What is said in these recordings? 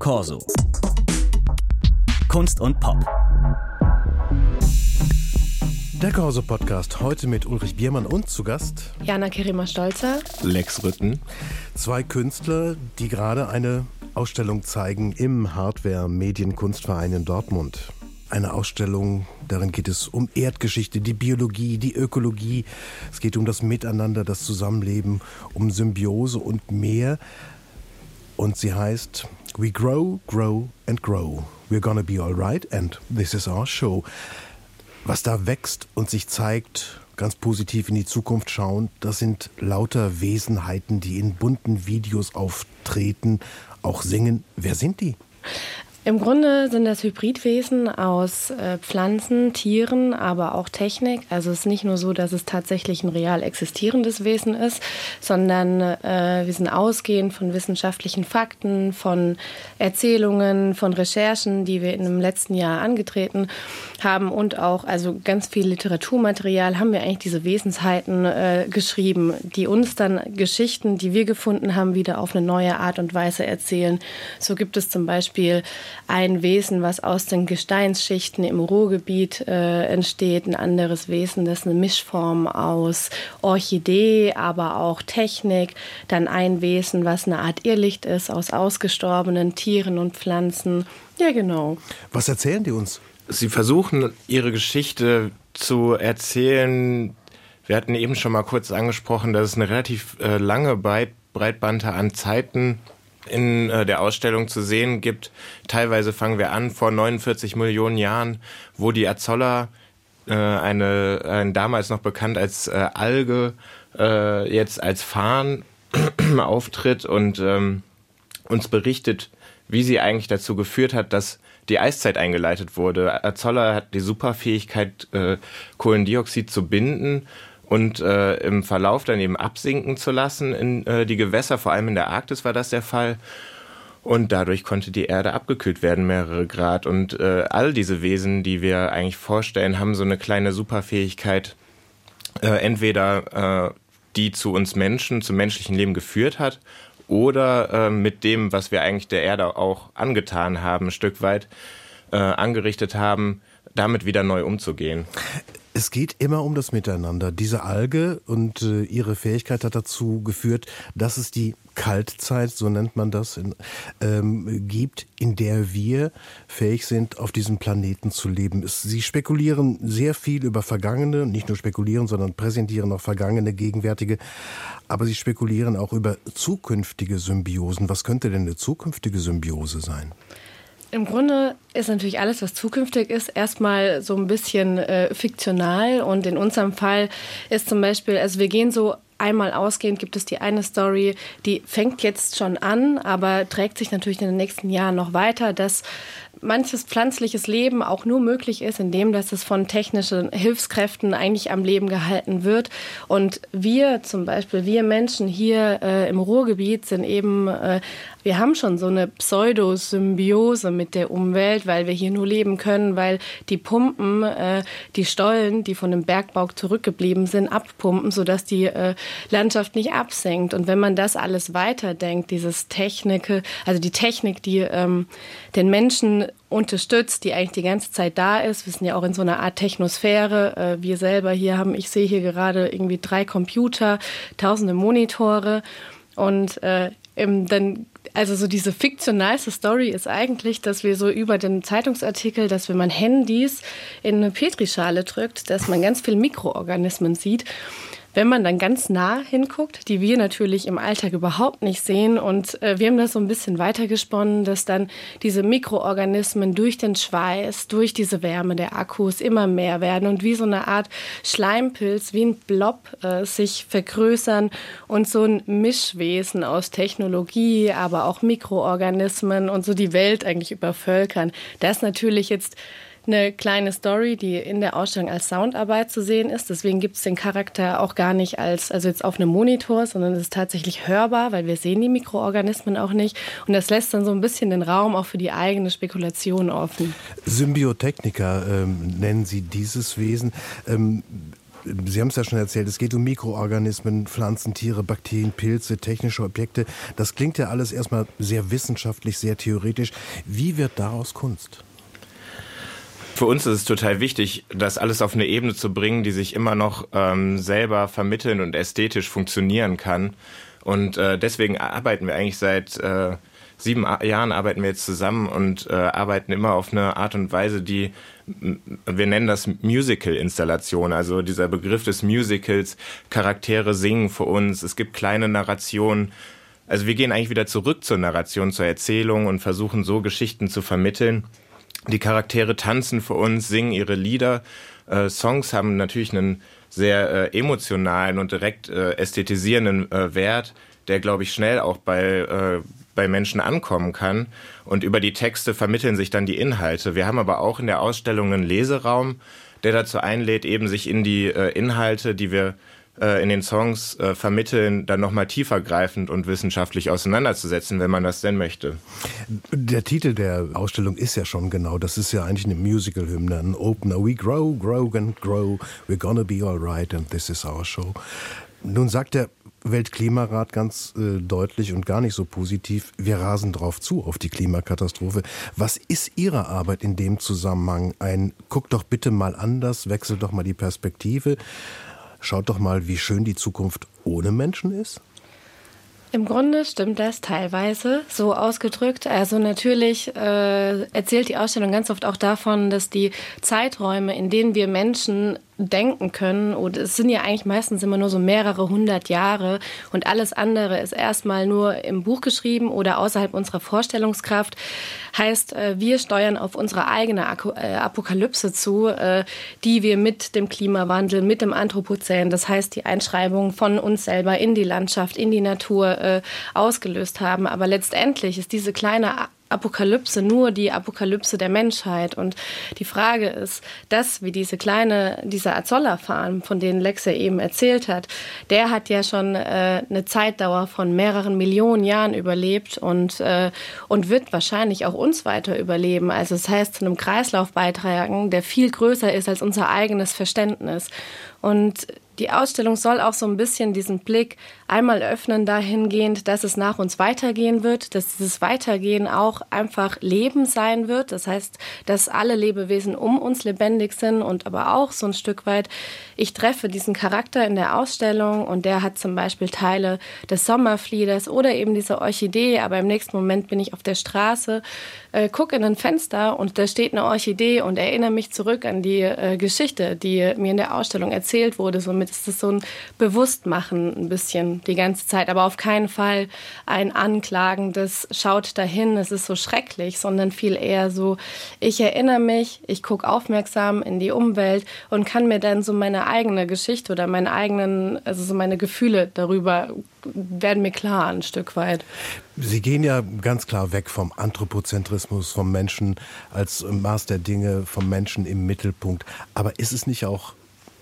Corso. Kunst und Pop. Der Corso-Podcast heute mit Ulrich Biermann und zu Gast Jana Kerima-Stolzer, Lex Rütten. Zwei Künstler, die gerade eine Ausstellung zeigen im Hardware-Medienkunstverein in Dortmund. Eine Ausstellung, darin geht es um Erdgeschichte, die Biologie, die Ökologie. Es geht um das Miteinander, das Zusammenleben, um Symbiose und mehr. Und sie heißt We Grow, Grow and Grow. We're gonna be alright and this is our show. Was da wächst und sich zeigt, ganz positiv in die Zukunft schauen, das sind lauter Wesenheiten, die in bunten Videos auftreten, auch singen. Wer sind die? Im Grunde sind das Hybridwesen aus äh, Pflanzen, Tieren, aber auch Technik. Also es ist nicht nur so, dass es tatsächlich ein real existierendes Wesen ist, sondern äh, wir sind ausgehend von wissenschaftlichen Fakten, von Erzählungen, von Recherchen, die wir in dem letzten Jahr angetreten haben und auch also ganz viel Literaturmaterial haben wir eigentlich diese Wesensheiten äh, geschrieben, die uns dann Geschichten, die wir gefunden haben, wieder auf eine neue Art und Weise erzählen. So gibt es zum Beispiel ein Wesen, was aus den Gesteinsschichten im Ruhrgebiet äh, entsteht, ein anderes Wesen, das eine Mischform aus Orchidee, aber auch Technik, dann ein Wesen, was eine Art Irrlicht ist, aus ausgestorbenen Tieren und Pflanzen. Ja, genau. Was erzählen die uns? Sie versuchen ihre Geschichte zu erzählen. Wir hatten eben schon mal kurz angesprochen, dass es eine relativ äh, lange Breitbande an Zeiten in äh, der Ausstellung zu sehen gibt. Teilweise fangen wir an vor 49 Millionen Jahren, wo die Azolla, äh, eine, ein damals noch bekannt als äh, Alge, jetzt als Farn auftritt und ähm, uns berichtet, wie sie eigentlich dazu geführt hat, dass die Eiszeit eingeleitet wurde. Azolla hat die Superfähigkeit, äh, Kohlendioxid zu binden und äh, im Verlauf dann eben absinken zu lassen in äh, die Gewässer, vor allem in der Arktis war das der Fall. Und dadurch konnte die Erde abgekühlt werden, mehrere Grad. Und äh, all diese Wesen, die wir eigentlich vorstellen, haben so eine kleine Superfähigkeit, äh, entweder äh, die zu uns Menschen, zum menschlichen Leben geführt hat, oder äh, mit dem, was wir eigentlich der Erde auch angetan haben, ein Stück weit äh, angerichtet haben, damit wieder neu umzugehen. Es geht immer um das Miteinander. Diese Alge und äh, ihre Fähigkeit hat dazu geführt, dass es die Kaltzeit, so nennt man das, in, ähm, gibt, in der wir fähig sind, auf diesem Planeten zu leben. Es, sie spekulieren sehr viel über vergangene, nicht nur spekulieren, sondern präsentieren auch vergangene, gegenwärtige, aber sie spekulieren auch über zukünftige Symbiosen. Was könnte denn eine zukünftige Symbiose sein? Im Grunde ist natürlich alles, was zukünftig ist, erstmal so ein bisschen äh, fiktional. Und in unserem Fall ist zum Beispiel, also wir gehen so einmal ausgehend gibt es die eine Story, die fängt jetzt schon an, aber trägt sich natürlich in den nächsten Jahren noch weiter, dass manches pflanzliches Leben auch nur möglich ist, indem dass es von technischen Hilfskräften eigentlich am Leben gehalten wird. Und wir zum Beispiel, wir Menschen hier äh, im Ruhrgebiet sind eben äh, wir haben schon so eine Pseudosymbiose mit der Umwelt, weil wir hier nur leben können, weil die Pumpen, äh, die Stollen, die von dem Bergbau zurückgeblieben sind, abpumpen, sodass die äh, Landschaft nicht absenkt. Und wenn man das alles weiterdenkt, dieses Technik, also die Technik, die ähm, den Menschen unterstützt, die eigentlich die ganze Zeit da ist. Wir sind ja auch in so einer Art Technosphäre. Äh, wir selber hier haben, ich sehe hier gerade irgendwie drei Computer, tausende Monitore. Und äh, dann also so diese fiktionalste Story ist eigentlich, dass wir so über den Zeitungsartikel, dass wenn man Handys in eine Petrischale drückt, dass man ganz viel Mikroorganismen sieht wenn man dann ganz nah hinguckt, die wir natürlich im Alltag überhaupt nicht sehen. Und äh, wir haben das so ein bisschen weitergesponnen, dass dann diese Mikroorganismen durch den Schweiß, durch diese Wärme der Akkus immer mehr werden und wie so eine Art Schleimpilz, wie ein Blob äh, sich vergrößern und so ein Mischwesen aus Technologie, aber auch Mikroorganismen und so die Welt eigentlich übervölkern. Das natürlich jetzt eine kleine Story, die in der Ausstellung als Soundarbeit zu sehen ist. Deswegen gibt es den Charakter auch gar nicht als, also jetzt auf einem Monitor, sondern es ist tatsächlich hörbar, weil wir sehen die Mikroorganismen auch nicht. Und das lässt dann so ein bisschen den Raum auch für die eigene Spekulation offen. Symbiotechniker ähm, nennen Sie dieses Wesen. Ähm, Sie haben es ja schon erzählt, es geht um Mikroorganismen, Pflanzen, Tiere, Bakterien, Pilze, technische Objekte. Das klingt ja alles erstmal sehr wissenschaftlich, sehr theoretisch. Wie wird daraus Kunst? Für uns ist es total wichtig, das alles auf eine Ebene zu bringen, die sich immer noch ähm, selber vermitteln und ästhetisch funktionieren kann. Und äh, deswegen arbeiten wir eigentlich seit äh, sieben Jahren arbeiten wir jetzt zusammen und äh, arbeiten immer auf eine Art und Weise, die wir nennen das Musical-Installation, also dieser Begriff des Musicals, Charaktere singen für uns, es gibt kleine Narrationen. Also wir gehen eigentlich wieder zurück zur Narration, zur Erzählung und versuchen so Geschichten zu vermitteln. Die Charaktere tanzen für uns, singen ihre Lieder. Äh, Songs haben natürlich einen sehr äh, emotionalen und direkt äh, ästhetisierenden äh, Wert, der, glaube ich, schnell auch bei, äh, bei Menschen ankommen kann. Und über die Texte vermitteln sich dann die Inhalte. Wir haben aber auch in der Ausstellung einen Leseraum, der dazu einlädt, eben sich in die äh, Inhalte, die wir in den Songs äh, vermitteln, dann nochmal tiefergreifend und wissenschaftlich auseinanderzusetzen, wenn man das denn möchte. Der Titel der Ausstellung ist ja schon genau, das ist ja eigentlich eine Musical-Hymne, ein Opener. We grow, grow and grow, we're gonna be alright and this is our show. Nun sagt der Weltklimarat ganz äh, deutlich und gar nicht so positiv, wir rasen drauf zu auf die Klimakatastrophe. Was ist Ihre Arbeit in dem Zusammenhang? Ein, guck doch bitte mal anders, wechsel doch mal die Perspektive. Schaut doch mal, wie schön die Zukunft ohne Menschen ist. Im Grunde stimmt das teilweise so ausgedrückt. Also natürlich äh, erzählt die Ausstellung ganz oft auch davon, dass die Zeiträume, in denen wir Menschen denken können. Und es sind ja eigentlich meistens immer nur so mehrere hundert Jahre und alles andere ist erstmal nur im Buch geschrieben oder außerhalb unserer Vorstellungskraft. Heißt, äh, wir steuern auf unsere eigene äh, Apokalypse zu, äh, die wir mit dem Klimawandel, mit dem Anthropozän, das heißt die Einschreibung von uns selber in die Landschaft, in die Natur ausgelöst haben. Aber letztendlich ist diese kleine Apokalypse nur die Apokalypse der Menschheit. Und die Frage ist, dass wie diese kleine, dieser Azolla-Farm, von denen Lexe eben erzählt hat, der hat ja schon äh, eine Zeitdauer von mehreren Millionen Jahren überlebt und, äh, und wird wahrscheinlich auch uns weiter überleben. Also das heißt, zu einem Kreislauf beitragen, der viel größer ist als unser eigenes Verständnis. Und die Ausstellung soll auch so ein bisschen diesen Blick einmal öffnen dahingehend, dass es nach uns weitergehen wird, dass dieses Weitergehen auch einfach Leben sein wird. Das heißt, dass alle Lebewesen um uns lebendig sind und aber auch so ein Stück weit, ich treffe diesen Charakter in der Ausstellung und der hat zum Beispiel Teile des Sommerflieders oder eben diese Orchidee, aber im nächsten Moment bin ich auf der Straße, äh, gucke in ein Fenster und da steht eine Orchidee und erinnere mich zurück an die äh, Geschichte, die mir in der Ausstellung erzählt wurde. Somit ist so ein Bewusstmachen ein bisschen die ganze Zeit, aber auf keinen Fall ein anklagendes Schaut dahin, es ist so schrecklich, sondern viel eher so, ich erinnere mich, ich gucke aufmerksam in die Umwelt und kann mir dann so meine eigene Geschichte oder meine eigenen, also so meine Gefühle darüber werden mir klar ein Stück weit. Sie gehen ja ganz klar weg vom Anthropozentrismus, vom Menschen als Maß der Dinge, vom Menschen im Mittelpunkt. Aber ist es nicht auch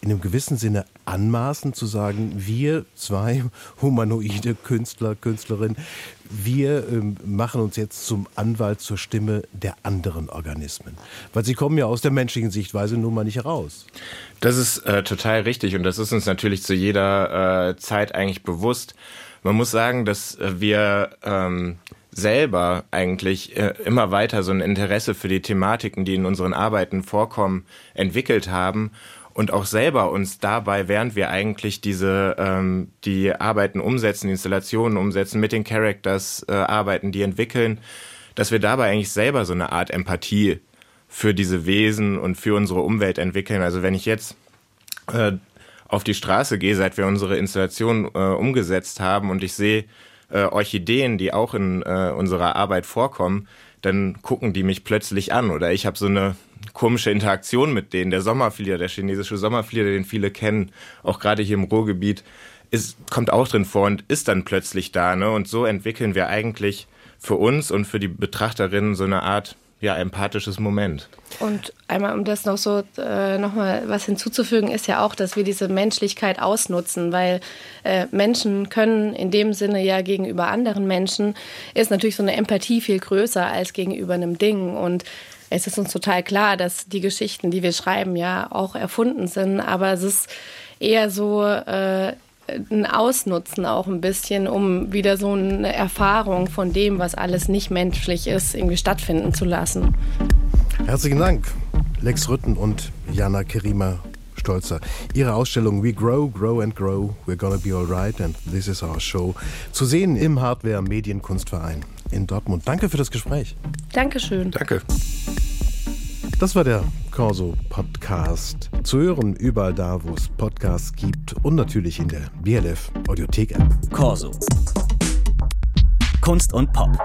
in einem gewissen Sinne anmaßen zu sagen, wir zwei humanoide Künstler, Künstlerinnen, wir ähm, machen uns jetzt zum Anwalt zur Stimme der anderen Organismen. Weil sie kommen ja aus der menschlichen Sichtweise nun mal nicht heraus. Das ist äh, total richtig und das ist uns natürlich zu jeder äh, Zeit eigentlich bewusst. Man muss sagen, dass äh, wir ähm, selber eigentlich äh, immer weiter so ein Interesse für die Thematiken, die in unseren Arbeiten vorkommen, entwickelt haben und auch selber uns dabei, während wir eigentlich diese ähm, die Arbeiten umsetzen, die Installationen umsetzen, mit den Characters äh, arbeiten, die entwickeln, dass wir dabei eigentlich selber so eine Art Empathie für diese Wesen und für unsere Umwelt entwickeln. Also wenn ich jetzt äh, auf die Straße gehe, seit wir unsere Installation äh, umgesetzt haben und ich sehe äh, Orchideen, die auch in äh, unserer Arbeit vorkommen, dann gucken die mich plötzlich an oder ich habe so eine komische Interaktion mit denen. Der Sommerflieder, der chinesische Sommerflieder, den viele kennen, auch gerade hier im Ruhrgebiet, ist, kommt auch drin vor und ist dann plötzlich da. Ne? Und so entwickeln wir eigentlich für uns und für die Betrachterinnen so eine Art ja, empathisches Moment. Und einmal, um das noch so äh, nochmal was hinzuzufügen, ist ja auch, dass wir diese Menschlichkeit ausnutzen, weil äh, Menschen können in dem Sinne ja gegenüber anderen Menschen, ist natürlich so eine Empathie viel größer als gegenüber einem Ding. Und es ist uns total klar, dass die Geschichten, die wir schreiben, ja auch erfunden sind, aber es ist eher so äh, ein Ausnutzen auch ein bisschen, um wieder so eine Erfahrung von dem, was alles nicht menschlich ist, irgendwie stattfinden zu lassen. Herzlichen Dank, Lex Rütten und Jana Kerima Stolzer. Ihre Ausstellung We Grow, Grow and Grow, We're Gonna Be Alright and This is Our Show zu sehen im Hardware Medienkunstverein in Dortmund. Danke für das Gespräch. Dankeschön. Danke. Das war der Corso Podcast. Zu hören überall da, wo es Podcasts gibt und natürlich in der BLF Audiothek App. Corso. Kunst und Pop.